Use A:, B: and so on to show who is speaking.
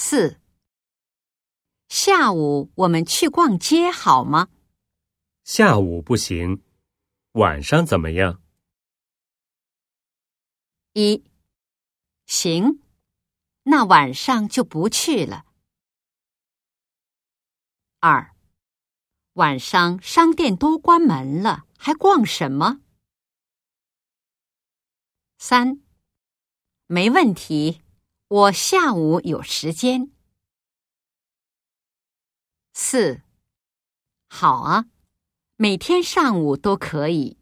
A: 四，下午我们去逛街好吗？
B: 下午不行，晚上怎么样？
A: 一，行，那晚上就不去了。二，晚上商店都关门了，还逛什么？三，没问题，我下午有时间。四，好啊，每天上午都可以。